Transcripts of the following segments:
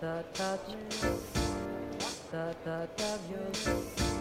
da touch, da da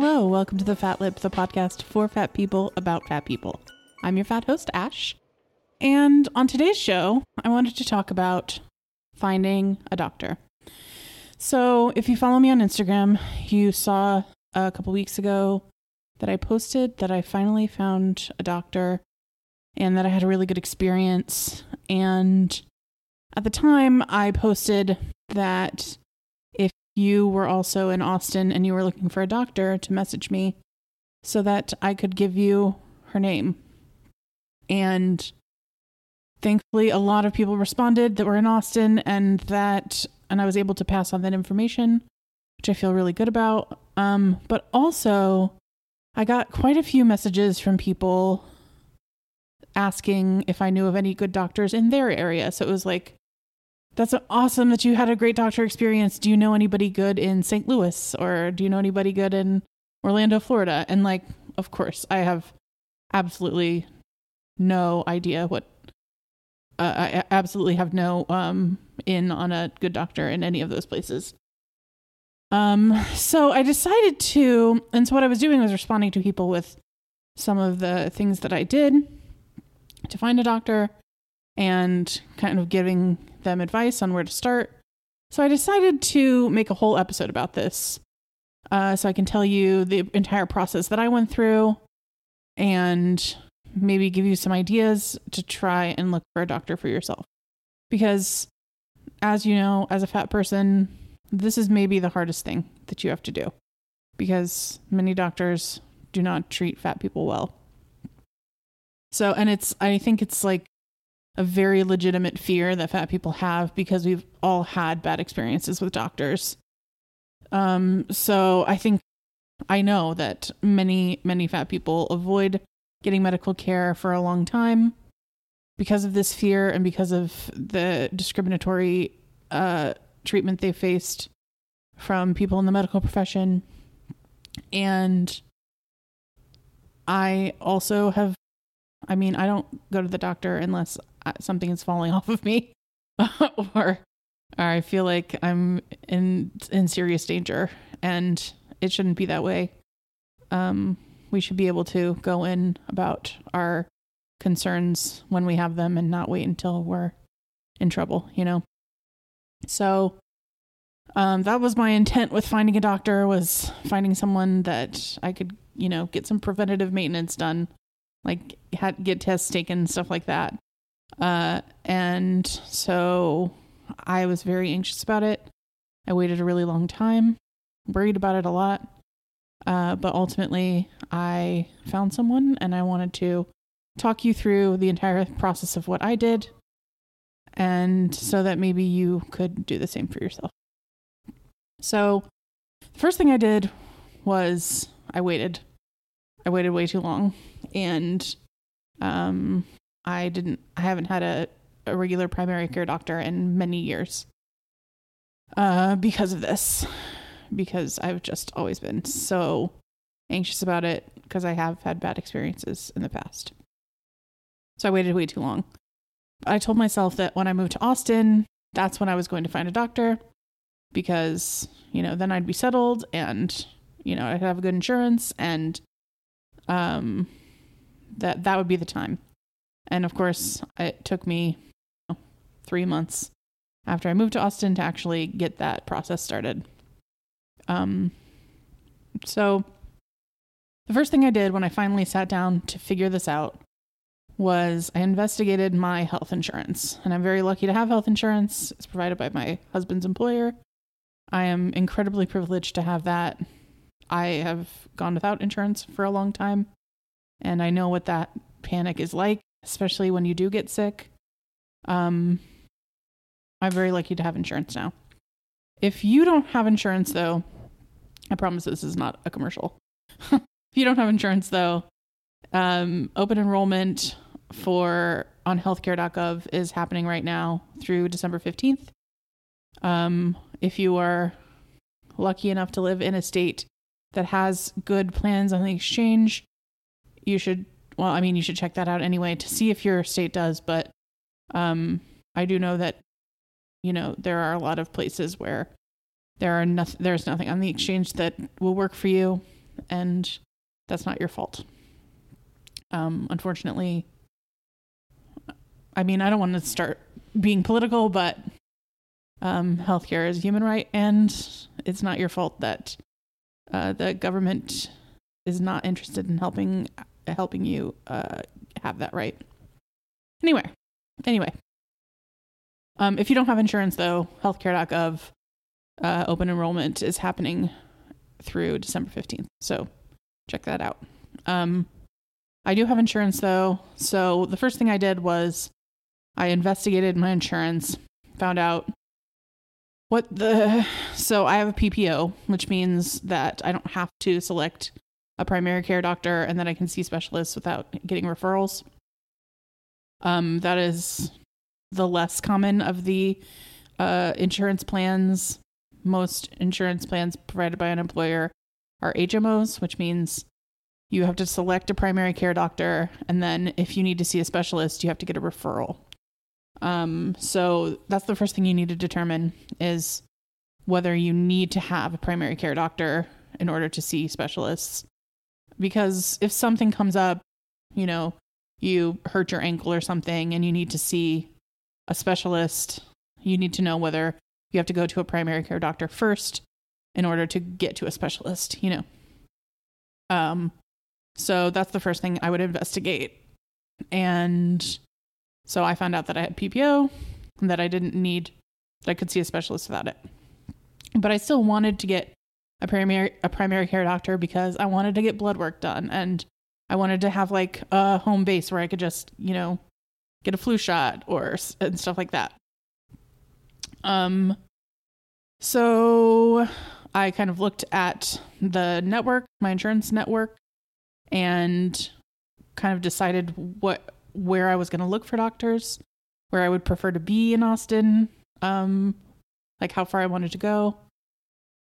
Hello, welcome to the Fat Lip, the podcast for fat people about fat people. I'm your fat host, Ash. And on today's show, I wanted to talk about finding a doctor. So, if you follow me on Instagram, you saw a couple weeks ago that I posted that I finally found a doctor and that I had a really good experience. And at the time, I posted that you were also in Austin and you were looking for a doctor to message me so that I could give you her name. And thankfully, a lot of people responded that were in Austin and that, and I was able to pass on that information, which I feel really good about. Um, but also, I got quite a few messages from people asking if I knew of any good doctors in their area. So it was like, that's awesome that you had a great doctor experience. Do you know anybody good in St. Louis or do you know anybody good in Orlando, Florida? And like, of course, I have absolutely no idea what uh, I absolutely have no um in on a good doctor in any of those places. Um so I decided to and so what I was doing was responding to people with some of the things that I did to find a doctor and kind of giving them advice on where to start. So I decided to make a whole episode about this. Uh, so I can tell you the entire process that I went through and maybe give you some ideas to try and look for a doctor for yourself. Because, as you know, as a fat person, this is maybe the hardest thing that you have to do because many doctors do not treat fat people well. So, and it's, I think it's like a very legitimate fear that fat people have because we've all had bad experiences with doctors. Um, so I think I know that many, many fat people avoid getting medical care for a long time because of this fear and because of the discriminatory uh, treatment they faced from people in the medical profession. And I also have, I mean, I don't go to the doctor unless something is falling off of me or, or I feel like I'm in in serious danger and it shouldn't be that way. Um, we should be able to go in about our concerns when we have them and not wait until we're in trouble, you know. So um, that was my intent with finding a doctor was finding someone that I could, you know, get some preventative maintenance done, like had, get tests taken, stuff like that. Uh, and so I was very anxious about it. I waited a really long time, worried about it a lot. Uh, but ultimately, I found someone and I wanted to talk you through the entire process of what I did. And so that maybe you could do the same for yourself. So, the first thing I did was I waited. I waited way too long. And um, I didn't, I haven't had a, a regular primary care doctor in many years uh, because of this, because I've just always been so anxious about it because I have had bad experiences in the past. So I waited way too long. I told myself that when I moved to Austin, that's when I was going to find a doctor. because, you know, then I'd be settled and, you know, I'd have good insurance and um that that would be the time. And of course, it took me you know, 3 months after I moved to Austin to actually get that process started. Um so the first thing I did when I finally sat down to figure this out was I investigated my health insurance. And I'm very lucky to have health insurance. It's provided by my husband's employer. I am incredibly privileged to have that. I have gone without insurance for a long time, and I know what that panic is like, especially when you do get sick. Um, I'm very lucky to have insurance now. If you don't have insurance, though, I promise this is not a commercial. if you don't have insurance, though, um, open enrollment for on healthcare.gov is happening right now through December 15th. Um, if you are lucky enough to live in a state that has good plans on the exchange, you should, well, I mean, you should check that out anyway to see if your state does. But um, I do know that, you know, there are a lot of places where there are nothing, there's nothing on the exchange that will work for you, and that's not your fault. Um, unfortunately, I mean, I don't want to start being political, but um, healthcare is a human right, and it's not your fault that uh, the government is not interested in helping helping you uh, have that right. Anyway, anyway, um, if you don't have insurance, though, healthcare.gov uh, open enrollment is happening through December fifteenth, so check that out. Um, I do have insurance though, so the first thing I did was I investigated my insurance, found out what the so I have a PPO, which means that I don't have to select a primary care doctor and that I can see specialists without getting referrals. Um, that is the less common of the uh, insurance plans. Most insurance plans provided by an employer are HMOs, which means you have to select a primary care doctor, and then if you need to see a specialist, you have to get a referral. Um, so that's the first thing you need to determine is whether you need to have a primary care doctor in order to see specialists. Because if something comes up, you know, you hurt your ankle or something and you need to see a specialist, you need to know whether you have to go to a primary care doctor first in order to get to a specialist, you know. Um so that's the first thing I would investigate. And so I found out that I had PPO and that I didn't need that I could see a specialist without it. But I still wanted to get a primary a primary care doctor because I wanted to get blood work done and I wanted to have like a home base where I could just, you know, get a flu shot or and stuff like that. Um so I kind of looked at the network, my insurance network and kind of decided what where I was going to look for doctors, where I would prefer to be in Austin, um, like how far I wanted to go.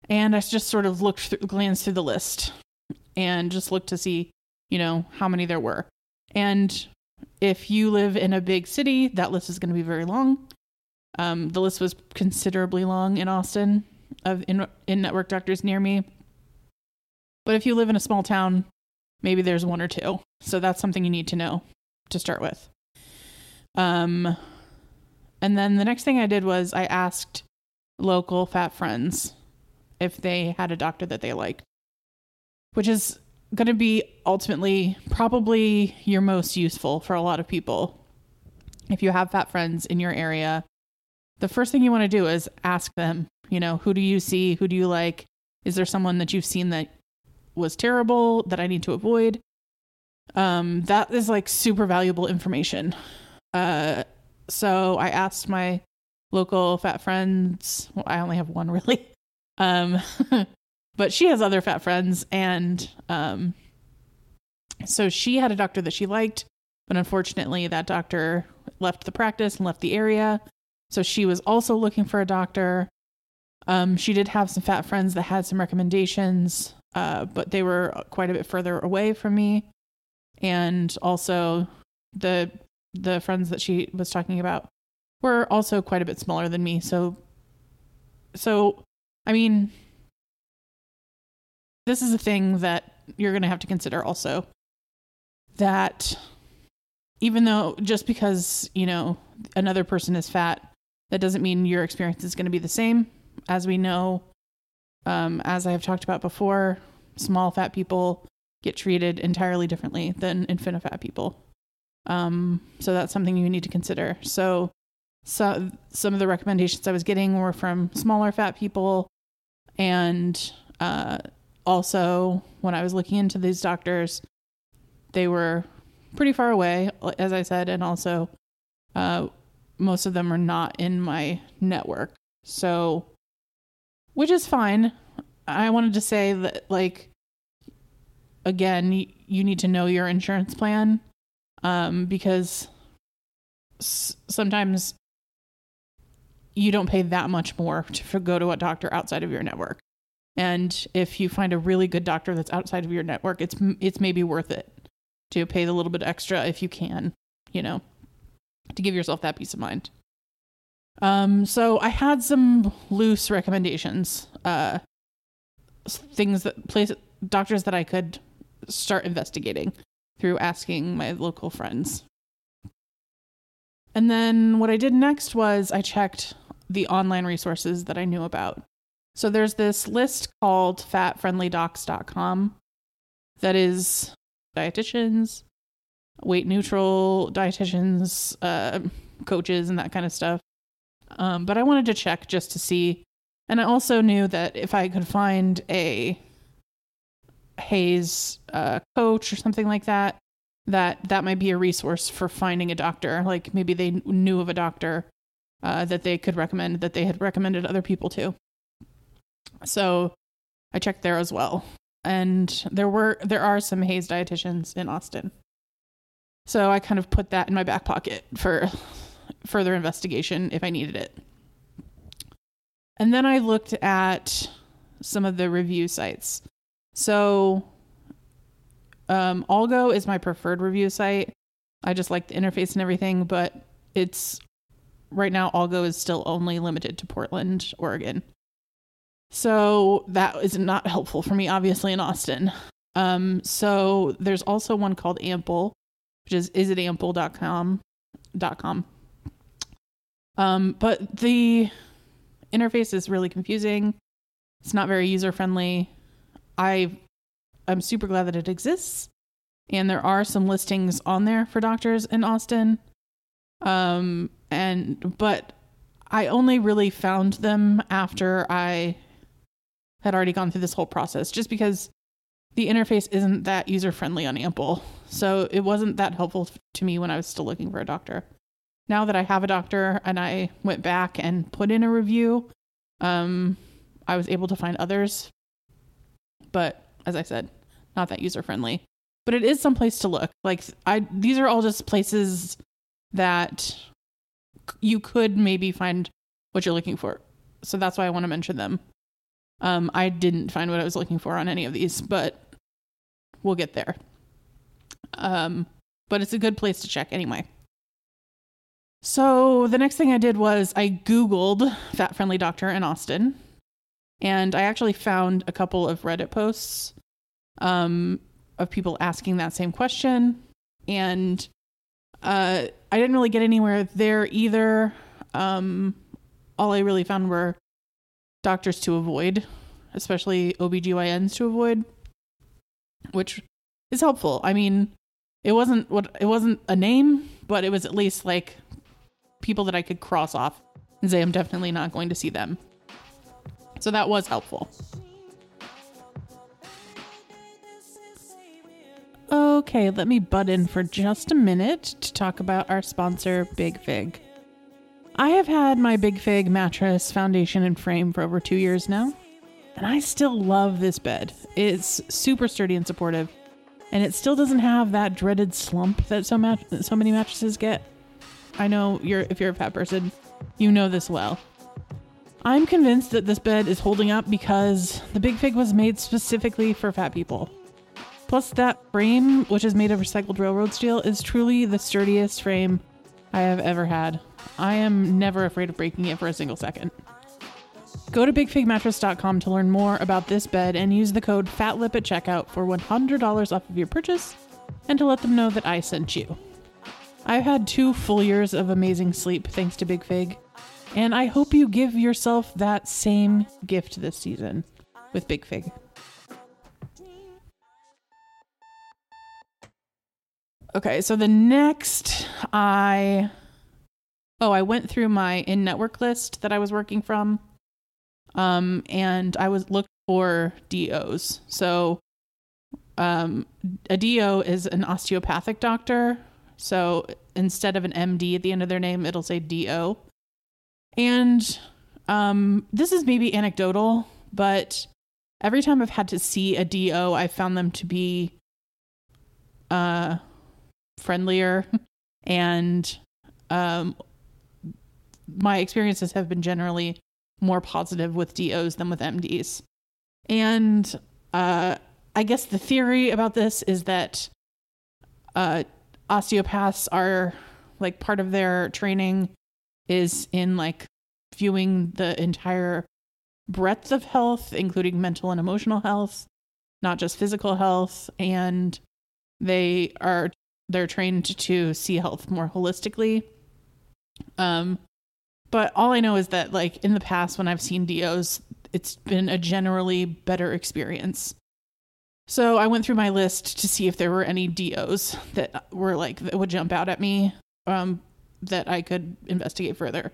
And I just sort of looked through, glanced through the list and just looked to see, you know, how many there were. And if you live in a big city, that list is going to be very long. Um, the list was considerably long in Austin of in in network doctors near me. But if you live in a small town, maybe there's one or two. So that's something you need to know to start with. Um, and then the next thing I did was I asked local fat friends if they had a doctor that they liked, which is going to be ultimately probably your most useful for a lot of people. If you have fat friends in your area, the first thing you want to do is ask them, you know, who do you see? Who do you like? Is there someone that you've seen that was terrible that I need to avoid? Um, that is like super valuable information. Uh, so I asked my local fat friends. Well, I only have one really. Um, but she has other fat friends, and um, so she had a doctor that she liked, but unfortunately, that doctor left the practice and left the area. So she was also looking for a doctor. Um, she did have some fat friends that had some recommendations, uh, but they were quite a bit further away from me and also the the friends that she was talking about were also quite a bit smaller than me. So so I mean, this is a thing that you're going to have to consider also that even though just because, you know, another person is fat, that doesn't mean your experience is going to be the same. As we know, um, as I have talked about before, small fat people get treated entirely differently than infinite fat people. Um, so that's something you need to consider. So, so some of the recommendations I was getting were from smaller fat people, and uh, also when I was looking into these doctors, they were pretty far away, as I said, and also uh, most of them are not in my network. So, which is fine. I wanted to say that, like, again, you need to know your insurance plan um, because s- sometimes you don't pay that much more to go to a doctor outside of your network. And if you find a really good doctor that's outside of your network, it's it's maybe worth it to pay the little bit extra if you can, you know, to give yourself that peace of mind. Um, so I had some loose recommendations, uh, things that place doctors that I could start investigating through asking my local friends. And then what I did next was I checked the online resources that I knew about. So there's this list called fatfriendlydocs.com that is dietitians, weight neutral dietitians, uh, coaches, and that kind of stuff. Um, but I wanted to check just to see. And I also knew that if I could find a HAES uh, coach or something like that, that that might be a resource for finding a doctor. Like maybe they knew of a doctor uh, that they could recommend that they had recommended other people to. So I checked there as well, and there were there are some HAES dietitians in Austin. So I kind of put that in my back pocket for further investigation if I needed it. And then I looked at some of the review sites. So um, Algo is my preferred review site. I just like the interface and everything, but it's right now Algo is still only limited to Portland, Oregon. So that is not helpful for me, obviously, in Austin. Um, so there's also one called Ample, which is isitample.com. Dot com. Um, but the interface is really confusing. It's not very user friendly. I I'm super glad that it exists, and there are some listings on there for doctors in Austin. Um, and but I only really found them after I had already gone through this whole process, just because the interface isn't that user friendly on Ample. So it wasn't that helpful to me when I was still looking for a doctor. Now that I have a doctor and I went back and put in a review, um, I was able to find others. But as I said, not that user friendly. But it is some place to look. Like I these are all just places that you could maybe find what you're looking for. So that's why I want to mention them. Um, I didn't find what I was looking for on any of these, but we'll get there. Um, but it's a good place to check anyway. So the next thing I did was I Googled fat friendly doctor in Austin. And I actually found a couple of Reddit posts um, of people asking that same question. And uh, I didn't really get anywhere there either. Um, all I really found were doctors to avoid, especially OBGYNs to avoid, which is helpful. I mean, it wasn't what it wasn't a name, but it was at least like people that I could cross off and say I'm definitely not going to see them. So that was helpful. Okay, let me butt in for just a minute to talk about our sponsor, Big Fig. I have had my Big Fig mattress, foundation, and frame for over two years now, and I still love this bed. It's super sturdy and supportive, and it still doesn't have that dreaded slump that so, mat- so many mattresses get. I know you're if you're a fat person, you know this well. I'm convinced that this bed is holding up because the Big Fig was made specifically for fat people. Plus, that frame, which is made of recycled railroad steel, is truly the sturdiest frame I have ever had. I am never afraid of breaking it for a single second. Go to bigfigmattress.com to learn more about this bed and use the code FATLIP at checkout for $100 off of your purchase and to let them know that I sent you. I've had two full years of amazing sleep thanks to Big Fig, and I hope you give yourself that same gift this season with Big Fig. Okay, so the next I oh, I went through my in-network list that I was working from. Um and I was looked for DOs. So um a DO is an osteopathic doctor. So instead of an MD at the end of their name, it'll say DO. And um this is maybe anecdotal, but every time I've had to see a DO, I found them to be uh friendlier and um my experiences have been generally more positive with DOs than with MDs. And uh I guess the theory about this is that uh osteopaths are like part of their training is in like viewing the entire breadth of health, including mental and emotional health, not just physical health. And they are they're trained to see health more holistically. Um, but all I know is that like in the past when I've seen DOs, it's been a generally better experience. So I went through my list to see if there were any DOs that were like that would jump out at me um, that I could investigate further.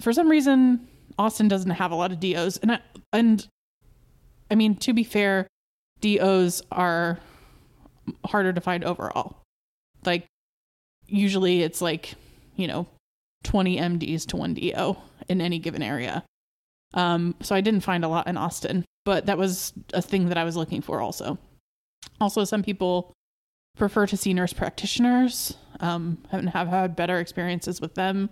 For some reason, Austin doesn't have a lot of DOs, and I, and I mean to be fair, DOs are harder to find overall. Like usually it's like, you know, 20 MDs to 1 DO in any given area. Um, so I didn't find a lot in Austin, but that was a thing that I was looking for also. Also, some people prefer to see nurse practitioners um, and have had better experiences with them.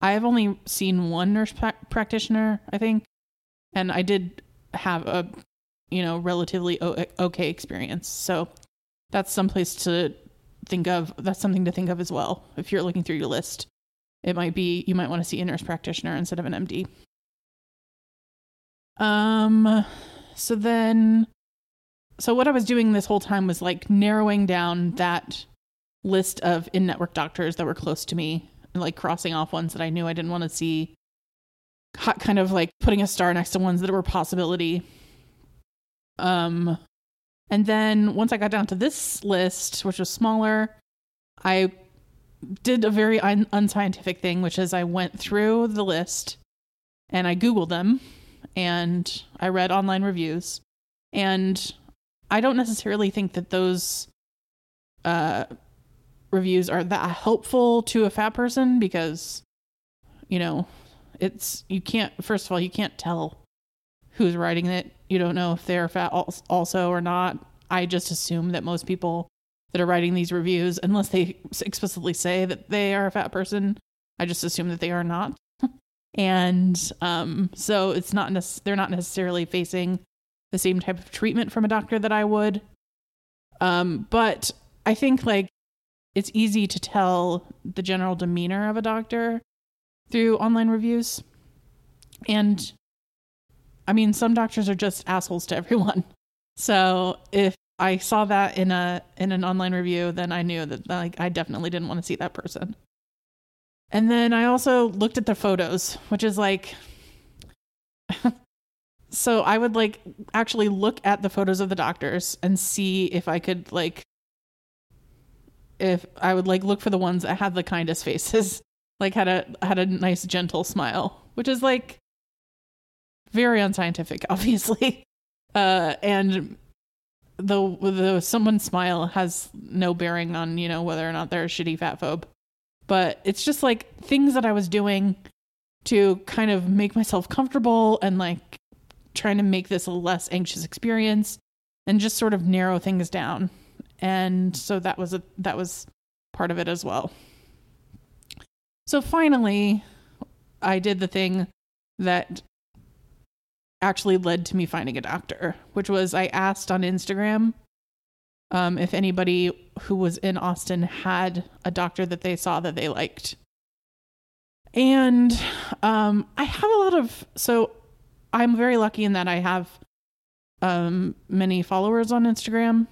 I have only seen one nurse pra- practitioner, I think, and I did have a, you know, relatively o- okay experience. So that's someplace to think of. That's something to think of as well. If you're looking through your list, it might be you might want to see a nurse practitioner instead of an MD. Um, so then, so what I was doing this whole time was like narrowing down that list of in network doctors that were close to me and like crossing off ones that I knew I didn't want to see. Kind of like putting a star next to ones that were possibility. Um, and then once I got down to this list, which was smaller, I did a very un- unscientific thing, which is I went through the list and I Googled them and I read online reviews. And I don't necessarily think that those uh, reviews are that helpful to a fat person because, you know, it's, you can't, first of all, you can't tell who's writing it. You don't know if they're fat also or not. I just assume that most people that are writing these reviews, unless they explicitly say that they are a fat person, I just assume that they are not. and um, so it's not nec- they're not necessarily facing the same type of treatment from a doctor that I would. Um, but I think like it's easy to tell the general demeanor of a doctor through online reviews. And I mean, some doctors are just assholes to everyone. So if I saw that in a in an online review, then I knew that like I definitely didn't want to see that person. And then I also looked at the photos, which is like so I would like actually look at the photos of the doctors and see if I could like if I would like look for the ones that had the kindest faces, like had a had a nice gentle smile, which is like very unscientific, obviously. Uh, and the the someone's smile has no bearing on you know whether or not they're a shitty fat phobe, but it's just like things that I was doing to kind of make myself comfortable and like trying to make this a less anxious experience and just sort of narrow things down. And so that was a that was part of it as well. So finally, I did the thing that actually led to me finding a doctor, which was I asked on Instagram um, if anybody who was in Austin had a doctor that they saw that they liked. And um, I have a lot of, so I'm very lucky in that I have um many followers on Instagram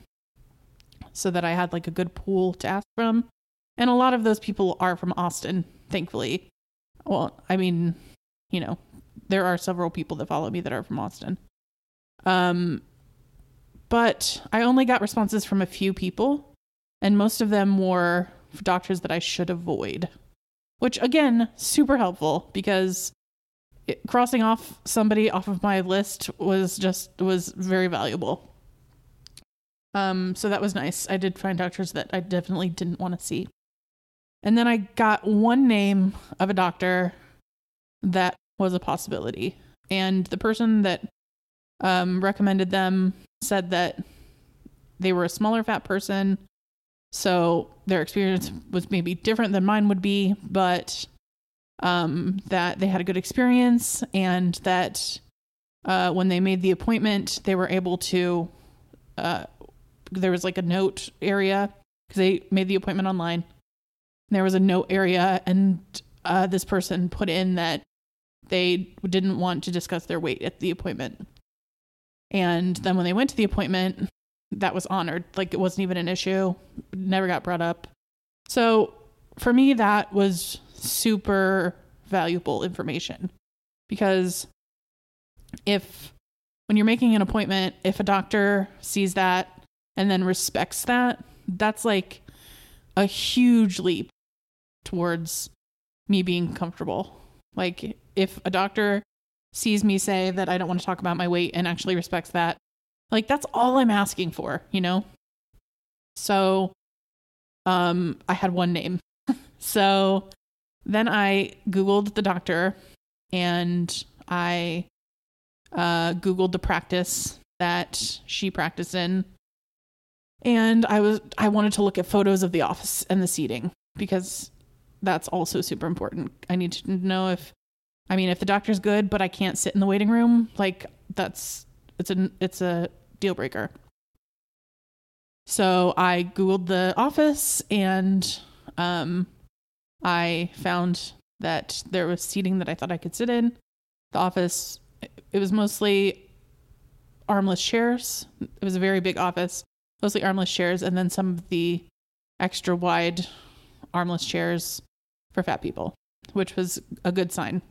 so that I had like a good pool to ask from. And a lot of those people are from Austin, thankfully. Well, I mean, you know, there are several people that follow me that are from Austin. Um but I only got responses from a few people and most of them were doctors that I should avoid. Which again, super helpful because it, crossing off somebody off of my list was just was very valuable. Um, so that was nice. I did find doctors that I definitely didn't want to see. And then I got one name of a doctor that was a possibility. And the person that um, recommended them said that they were a smaller fat person. So their experience was maybe different than mine would be, but um, that they had a good experience and that uh, when they made the appointment, they were able to. Uh, there was like a note area because they made the appointment online. There was a note area, and uh, this person put in that they didn't want to discuss their weight at the appointment. And then when they went to the appointment, that was honored. Like it wasn't even an issue, never got brought up. So for me, that was super valuable information because if when you're making an appointment, if a doctor sees that and then respects that, that's like a huge leap towards me being comfortable. Like if a doctor sees me say that I don't want to talk about my weight and actually respects that, like that's all I'm asking for, you know? So um I had one name. so then I Googled the doctor and I uh, Googled the practice that she practiced in. And I was I wanted to look at photos of the office and the seating because that's also super important. I need to know if I mean if the doctor's good but I can't sit in the waiting room, like that's it's a it's a deal breaker. So I googled the office and um I found that there was seating that I thought I could sit in. The office, it was mostly armless chairs. It was a very big office, mostly armless chairs, and then some of the extra wide armless chairs for fat people, which was a good sign.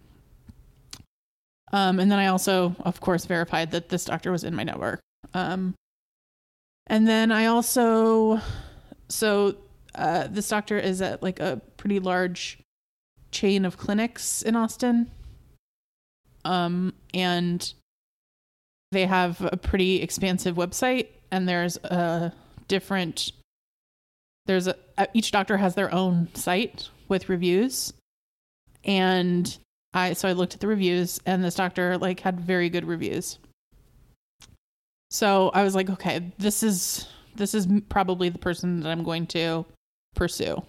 Um, and then I also, of course, verified that this doctor was in my network. Um, and then I also, so uh, this doctor is at like a pretty large chain of clinics in Austin. Um, and they have a pretty expansive website, and there's a different. There's a each doctor has their own site with reviews, and I so I looked at the reviews, and this doctor like had very good reviews. So I was like, okay, this is this is probably the person that I'm going to pursue.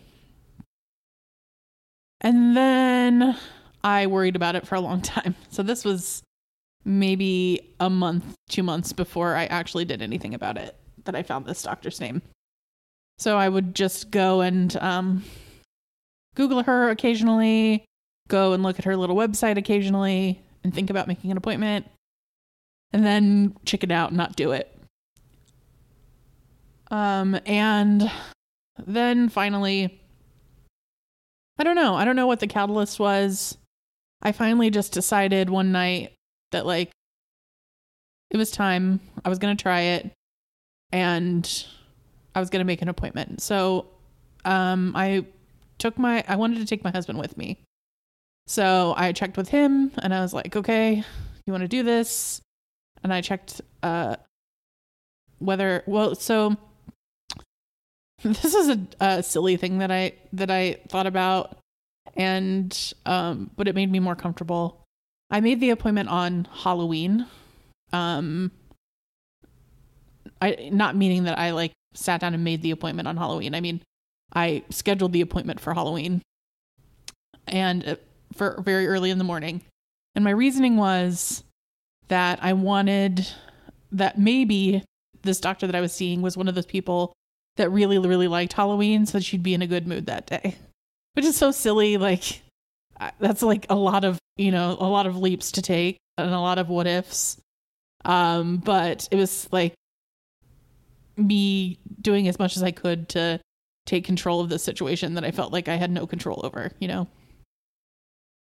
And then I worried about it for a long time. So this was maybe a month, two months before I actually did anything about it that I found this doctor's name. So I would just go and um, Google her occasionally, go and look at her little website occasionally, and think about making an appointment, and then chicken out and not do it. Um, and then finally, I don't know. I don't know what the catalyst was. I finally just decided one night that, like, it was time. I was going to try it and I was going to make an appointment. So, um, I took my, I wanted to take my husband with me. So I checked with him and I was like, okay, you want to do this? And I checked, uh, whether, well, so this is a, a silly thing that I that I thought about, and um, but it made me more comfortable. I made the appointment on Halloween. Um, I not meaning that I like sat down and made the appointment on Halloween. I mean, I scheduled the appointment for Halloween, and uh, for very early in the morning. And my reasoning was that I wanted that maybe this doctor that I was seeing was one of those people that really, really liked Halloween, so she'd be in a good mood that day. Which is so silly. Like, that's like a lot of, you know, a lot of leaps to take. and a lot of what ifs. Um, but it was like me doing as much as I could to take control of the situation that I felt like I had no control over, you know.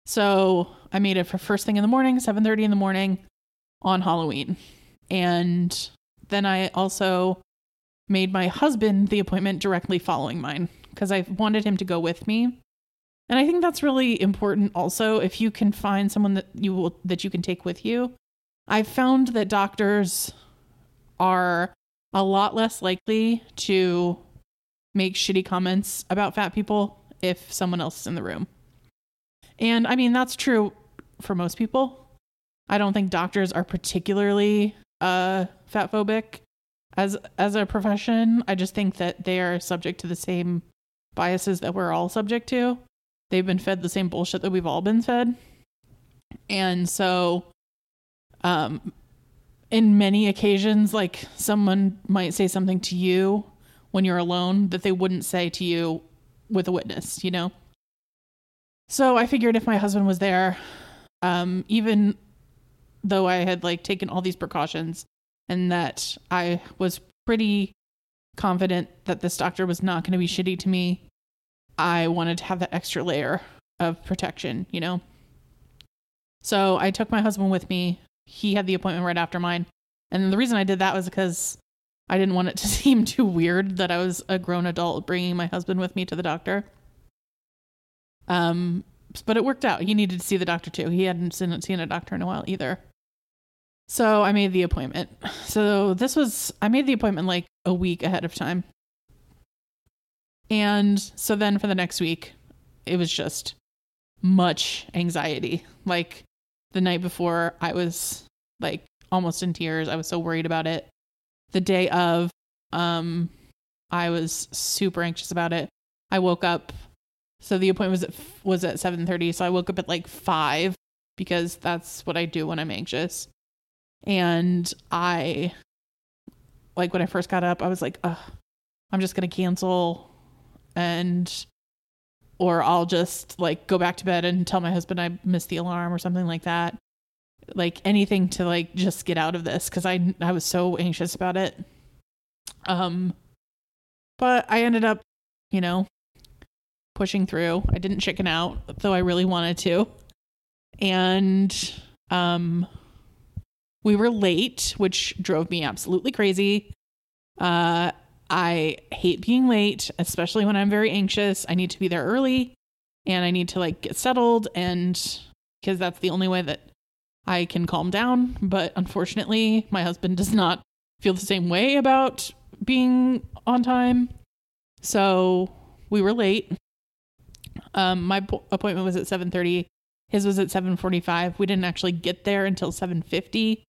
So I made it for first thing in the morning, seven thirty in the morning on Halloween. And then I also made my husband the appointment directly following mine because I wanted him to go with me. And I think that's really important also if you can find someone that you will that you can take with you. I've found that doctors are a lot less likely to make shitty comments about fat people if someone else is in the room. And I mean that's true for most people. I don't think doctors are particularly uh, fat phobic as as a profession. I just think that they are subject to the same biases that we're all subject to. They've been fed the same bullshit that we've all been fed. And so um in many occasions like someone might say something to you when you're alone that they wouldn't say to you with a witness, you know. So I figured if my husband was there, um even though I had like taken all these precautions and that I was pretty confident that this doctor was not going to be shitty to me, I wanted to have that extra layer of protection, you know? So I took my husband with me. He had the appointment right after mine. And the reason I did that was because I didn't want it to seem too weird that I was a grown adult bringing my husband with me to the doctor. Um, but it worked out. He needed to see the doctor too. He hadn't seen a doctor in a while either. So I made the appointment. So this was, I made the appointment like a week ahead of time. And so then for the next week, it was just much anxiety. Like the night before, I was like almost in tears. I was so worried about it. The day of, um, I was super anxious about it. I woke up. So the appointment was at, was at 7:30, so I woke up at like 5 because that's what I do when I'm anxious. And I like when I first got up, I was like, I'm just going to cancel and or I'll just like go back to bed and tell my husband I missed the alarm or something like that. Like anything to like just get out of this cuz I I was so anxious about it. Um but I ended up, you know, pushing through. I didn't chicken out, though I really wanted to. And um we were late, which drove me absolutely crazy. Uh I hate being late, especially when I'm very anxious. I need to be there early and I need to like get settled and because that's the only way that I can calm down, but unfortunately, my husband does not feel the same way about being on time. So, we were late. Um my appointment was at 7:30. His was at 7:45. We didn't actually get there until 7:50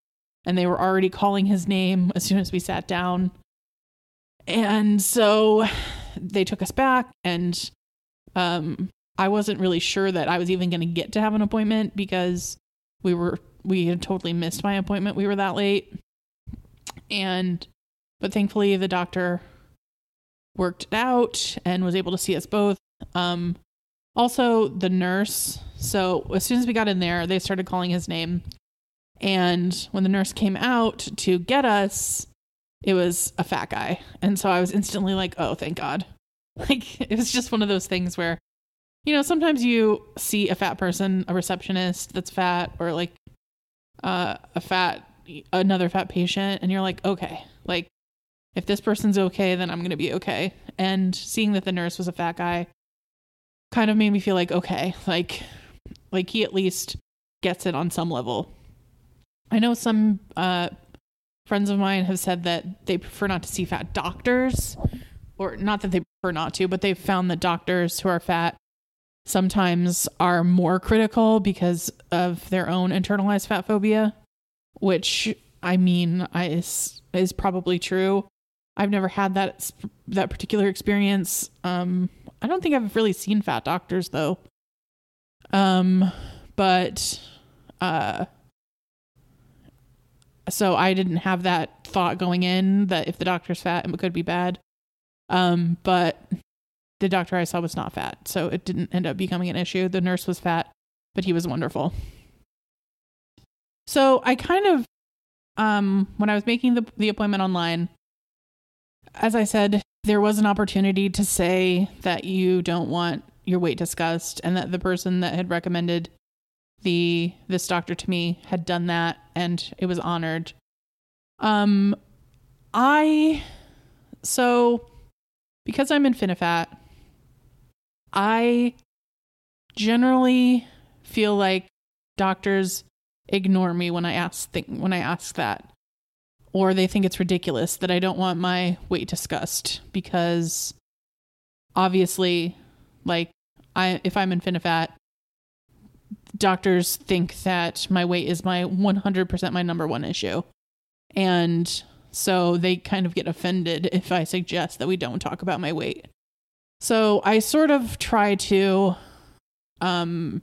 and they were already calling his name as soon as we sat down. And so they took us back and um I wasn't really sure that I was even going to get to have an appointment because we were we had totally missed my appointment. We were that late. And but thankfully the doctor worked it out and was able to see us both. Um also the nurse, so as soon as we got in there, they started calling his name. And when the nurse came out to get us, it was a fat guy. And so I was instantly like, oh, thank God. Like, it was just one of those things where, you know, sometimes you see a fat person, a receptionist that's fat, or like uh, a fat, another fat patient, and you're like, okay, like, if this person's okay, then I'm going to be okay. And seeing that the nurse was a fat guy kind of made me feel like, okay, like, like he at least gets it on some level. I know some uh, friends of mine have said that they prefer not to see fat doctors, or not that they prefer not to, but they've found that doctors who are fat sometimes are more critical because of their own internalized fat phobia, which I mean is is probably true. I've never had that that particular experience. Um, I don't think I've really seen fat doctors though. Um, but uh so I didn't have that thought going in that if the doctor's fat, it could be bad. Um, but the doctor I saw was not fat, so it didn't end up becoming an issue. The nurse was fat, but he was wonderful. So I kind of, um, when I was making the the appointment online, as I said, there was an opportunity to say that you don't want your weight discussed, and that the person that had recommended the this doctor to me had done that, and it was honored. Um, I so because I'm Infinifat, I generally feel like doctors ignore me when I ask th- when I ask that, or they think it's ridiculous that I don't want my weight discussed because obviously, like I if I'm Infinifat, doctors think that my weight is my 100% my number one issue, and so they kind of get offended if I suggest that we don't talk about my weight. So I sort of try to um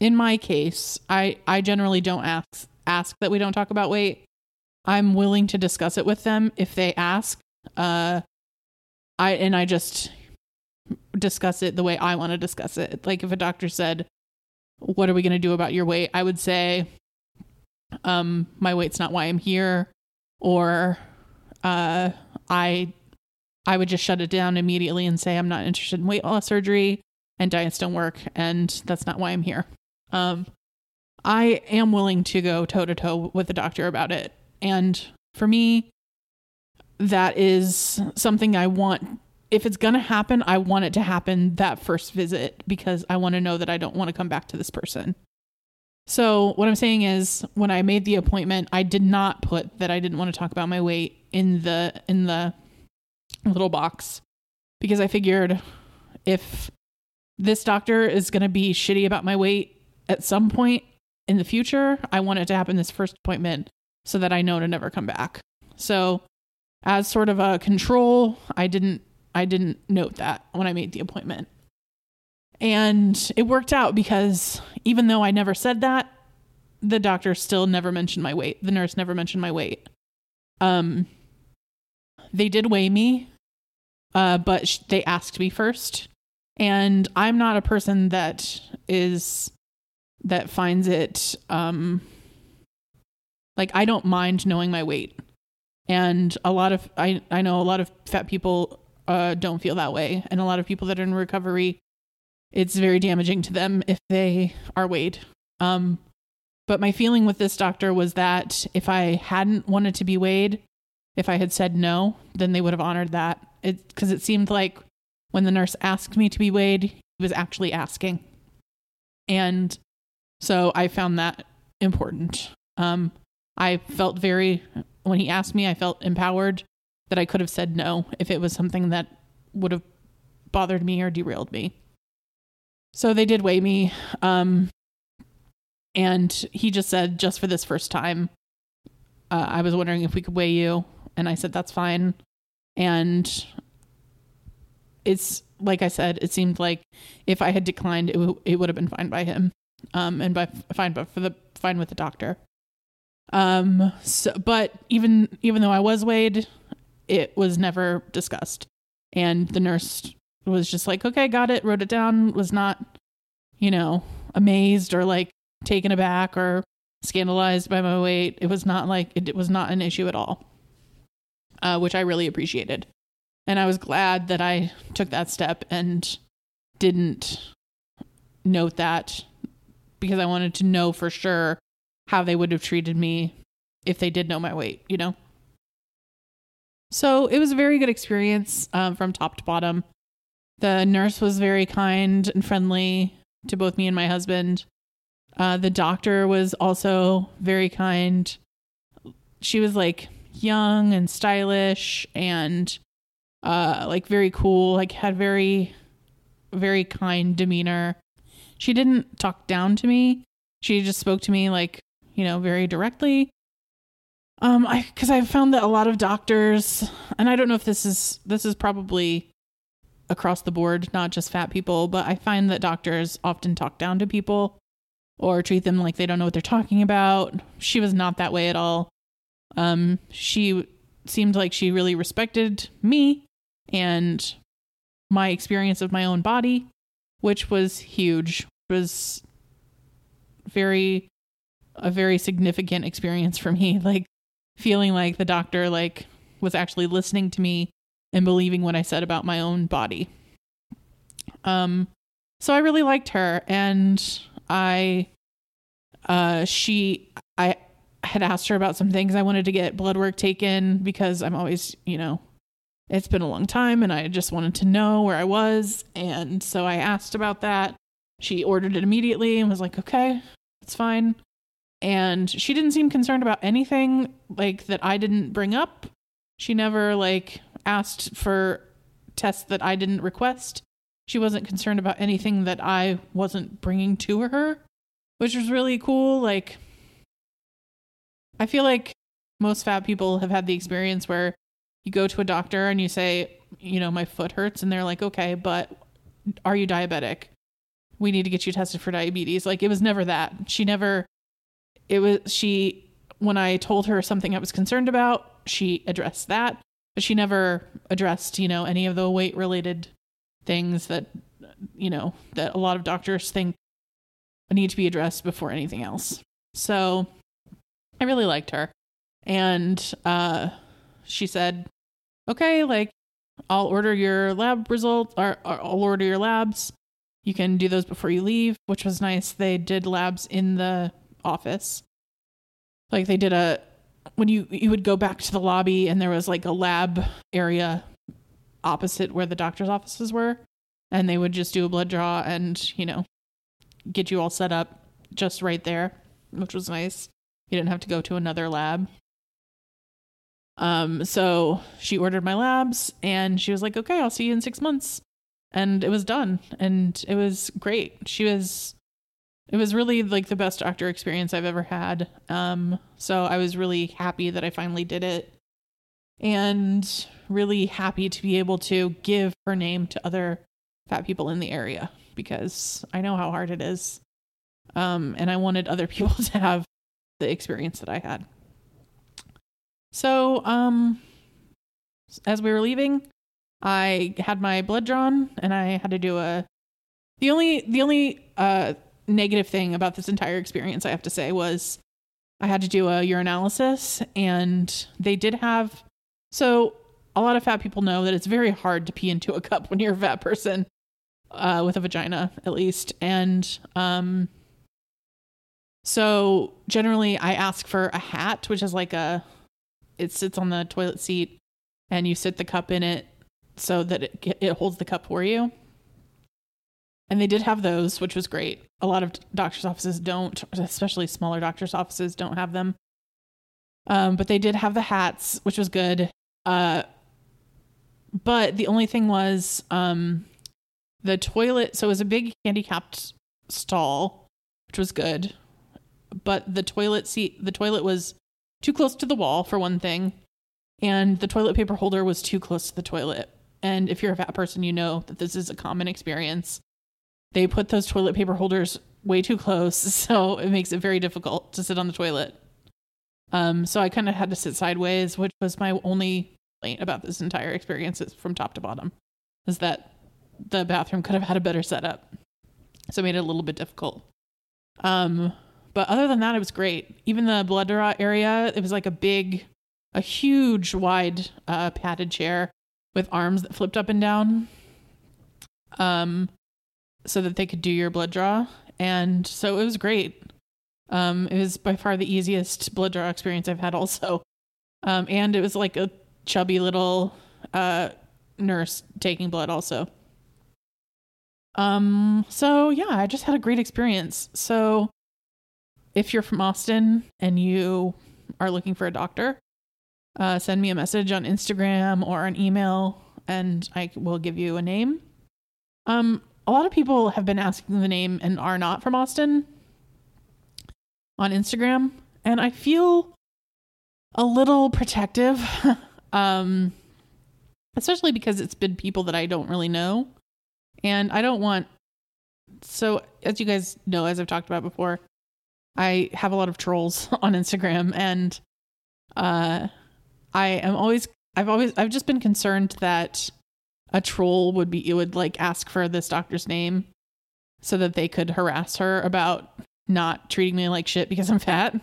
in my case, I I generally don't ask ask that we don't talk about weight. I'm willing to discuss it with them if they ask. Uh I and I just discuss it the way I want to discuss it. Like if a doctor said, "What are we going to do about your weight?" I would say um my weight's not why I'm here or uh I I would just shut it down immediately and say I'm not interested in weight loss surgery and diets don't work and that's not why I'm here. Um, I am willing to go toe to toe with the doctor about it. And for me, that is something I want. If it's going to happen, I want it to happen that first visit because I want to know that I don't want to come back to this person. So, what I'm saying is when I made the appointment, I did not put that I didn't want to talk about my weight in the in the little box because I figured if this doctor is going to be shitty about my weight at some point in the future, I want it to happen this first appointment so that I know to never come back. So, as sort of a control, I didn't I didn't note that when I made the appointment. And it worked out because even though I never said that, the doctor still never mentioned my weight. The nurse never mentioned my weight. Um they did weigh me, uh, but sh- they asked me first. And I'm not a person that is that finds it um like I don't mind knowing my weight. And a lot of I I know a lot of fat people uh don't feel that way and a lot of people that are in recovery it's very damaging to them if they are weighed. Um but my feeling with this doctor was that if I hadn't wanted to be weighed, if I had said no, then they would have honored that. It because it seemed like when the nurse asked me to be weighed, he was actually asking. And so I found that important. Um, I felt very, when he asked me, I felt empowered that I could have said no if it was something that would have bothered me or derailed me. So they did weigh me. Um, and he just said, just for this first time, uh, I was wondering if we could weigh you. And I said, that's fine. And it's like I said, it seemed like if I had declined, it, w- it would have been fine by him um, and by fine, but for the fine with the doctor. Um, so, but even even though I was weighed, it was never discussed, and the nurse was just like, "Okay, got it," wrote it down. Was not, you know, amazed or like taken aback or scandalized by my weight. It was not like it, it was not an issue at all, uh, which I really appreciated, and I was glad that I took that step and didn't note that because I wanted to know for sure how they would have treated me if they did know my weight, you know? So it was a very good experience um, from top to bottom. The nurse was very kind and friendly to both me and my husband. Uh, the doctor was also very kind. She was like young and stylish and uh, like very cool, like had very, very kind demeanor she didn't talk down to me. She just spoke to me like, you know, very directly. Um, I because I've found that a lot of doctors, and I don't know if this is this is probably across the board, not just fat people, but I find that doctors often talk down to people or treat them like they don't know what they're talking about. She was not that way at all. Um, she seemed like she really respected me and my experience of my own body, which was huge was very a very significant experience for me. Like feeling like the doctor like was actually listening to me and believing what I said about my own body. Um so I really liked her and I uh she I had asked her about some things I wanted to get blood work taken because I'm always, you know, it's been a long time and I just wanted to know where I was and so I asked about that. She ordered it immediately and was like, "Okay, it's fine." And she didn't seem concerned about anything like that I didn't bring up. She never like asked for tests that I didn't request. She wasn't concerned about anything that I wasn't bringing to her, which was really cool. Like, I feel like most fat people have had the experience where you go to a doctor and you say, you know, my foot hurts, and they're like, okay, but are you diabetic? We need to get you tested for diabetes. Like, it was never that. She never, it was, she, when I told her something I was concerned about, she addressed that, but she never addressed, you know, any of the weight related things that, you know, that a lot of doctors think need to be addressed before anything else. So I really liked her. And uh, she said, okay, like, I'll order your lab results, or, or I'll order your labs. You can do those before you leave, which was nice. They did labs in the office. Like they did a when you you would go back to the lobby and there was like a lab area opposite where the doctor's offices were and they would just do a blood draw and, you know, get you all set up just right there, which was nice. You didn't have to go to another lab. Um, so she ordered my labs and she was like, okay, I'll see you in six months. And it was done. And it was great. She was, it was really like the best doctor experience I've ever had. Um, so I was really happy that I finally did it and really happy to be able to give her name to other fat people in the area because I know how hard it is. Um, and I wanted other people to have the experience that I had. So, um, as we were leaving, I had my blood drawn and I had to do a the only the only uh negative thing about this entire experience I have to say was I had to do a urinalysis and they did have so a lot of fat people know that it's very hard to pee into a cup when you're a fat person uh with a vagina at least and um so generally I ask for a hat which is like a it sits on the toilet seat and you sit the cup in it so that it it holds the cup for you. And they did have those, which was great. A lot of doctors' offices don't, especially smaller doctors' offices don't have them. Um, but they did have the hats, which was good. Uh, but the only thing was um, the toilet. So it was a big handicapped stall, which was good. But the toilet seat, the toilet was too close to the wall for one thing, and the toilet paper holder was too close to the toilet. And if you're a fat person, you know that this is a common experience. They put those toilet paper holders way too close, so it makes it very difficult to sit on the toilet. Um, so I kind of had to sit sideways, which was my only complaint about this entire experience is from top to bottom, is that the bathroom could have had a better setup. So it made it a little bit difficult. Um, but other than that, it was great. Even the blood draw area, it was like a big, a huge, wide, uh, padded chair with arms that flipped up and down, um, so that they could do your blood draw. And so it was great. Um, it was by far the easiest blood draw experience I've had, also. Um, and it was like a chubby little uh, nurse taking blood, also. Um, so yeah, I just had a great experience. So if you're from Austin and you are looking for a doctor, uh, send me a message on Instagram or an email and I will give you a name. Um, a lot of people have been asking the name and are not from Austin on Instagram, and I feel a little protective, um, especially because it's been people that I don't really know, and I don't want. So, as you guys know, as I've talked about before, I have a lot of trolls on Instagram and uh I am always I've always I've just been concerned that a troll would be it would like ask for this doctor's name so that they could harass her about not treating me like shit because I'm fat.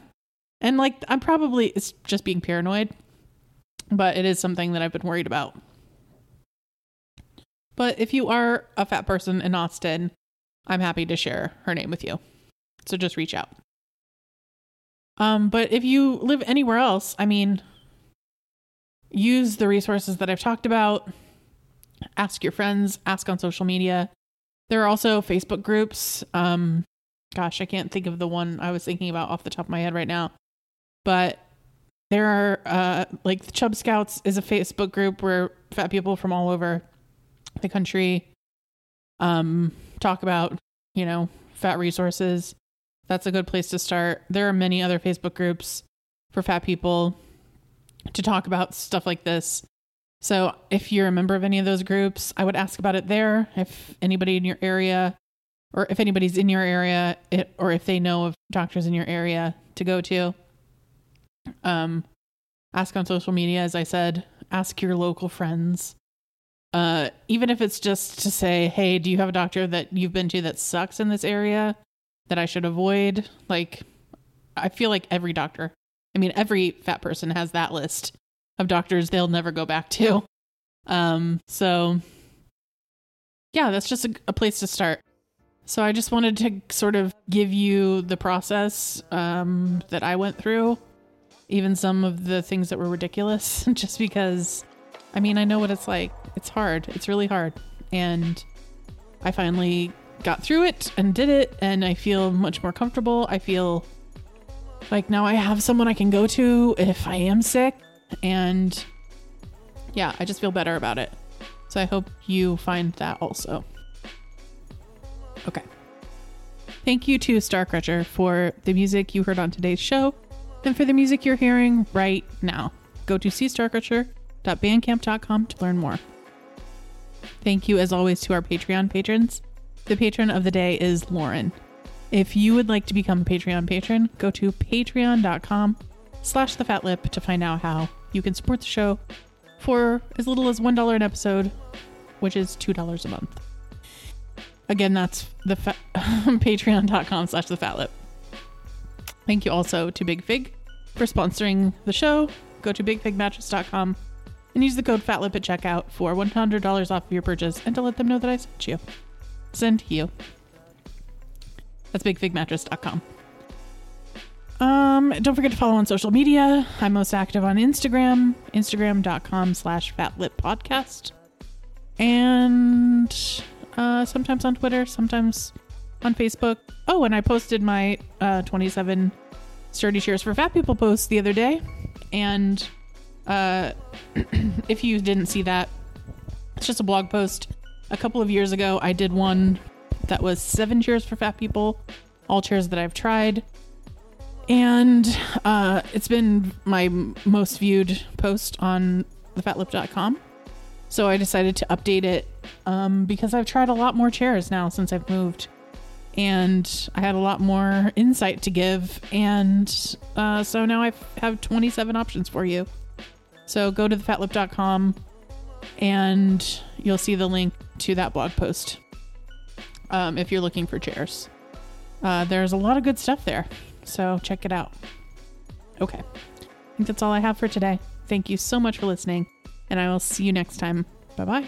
And like, I'm probably, it's just being paranoid, but it is something that I've been worried about. But if you are a fat person in Austin, I'm happy to share her name with you. So just reach out. Um, but if you live anywhere else, I mean, use the resources that I've talked about. Ask your friends, ask on social media. There are also Facebook groups. Um, gosh, I can't think of the one I was thinking about off the top of my head right now. But there are uh, like the Chub Scouts is a Facebook group where fat people from all over the country um, talk about, you know, fat resources. That's a good place to start. There are many other Facebook groups for fat people to talk about stuff like this. So if you're a member of any of those groups, I would ask about it there. If anybody in your area, or if anybody's in your area, it, or if they know of doctors in your area to go to, um, ask on social media. As I said, ask your local friends. Uh, even if it's just to say, "Hey, do you have a doctor that you've been to that sucks in this area that I should avoid?" Like, I feel like every doctor I mean, every fat person has that list of doctors they'll never go back to. Um, so yeah, that's just a, a place to start. So I just wanted to sort of give you the process um, that I went through, even some of the things that were ridiculous, just because, I mean, I know what it's like. It's hard. It's really hard. And I finally got through it and did it, and I feel much more comfortable. I feel like now I have someone I can go to if I am sick. And yeah, I just feel better about it. So I hope you find that also. Okay. Thank you to Starcrusher for the music you heard on today's show and for the music you're hearing right now. Go to seestarcrusher.bandcamp.com to learn more. Thank you, as always, to our Patreon patrons. The patron of the day is Lauren. If you would like to become a Patreon patron, go to patreon.com slash the fat lip to find out how you can support the show for as little as $1 an episode, which is $2 a month. Again, that's the fa- patreon.com slash the fat lip. Thank you also to Big Fig for sponsoring the show. Go to bigfigmattress.com and use the code FATLIP at checkout for $100 off of your purchase and to let them know that I sent you. Send you. That's bigfigmattress.com. Um, don't forget to follow on social media. I'm most active on Instagram, instagram.com slash fatlippodcast. And uh, sometimes on Twitter, sometimes on Facebook. Oh, and I posted my uh, 27 sturdy cheers for fat people post the other day. And uh, if you didn't see that, it's just a blog post. A couple of years ago, I did one that was seven cheers for fat people, all cheers that I've tried. And uh, it's been my most viewed post on thefatlip.com. So I decided to update it um, because I've tried a lot more chairs now since I've moved. And I had a lot more insight to give. And uh, so now I have 27 options for you. So go to thefatlip.com and you'll see the link to that blog post um, if you're looking for chairs. Uh, there's a lot of good stuff there, so check it out. Okay, I think that's all I have for today. Thank you so much for listening, and I will see you next time. Bye bye.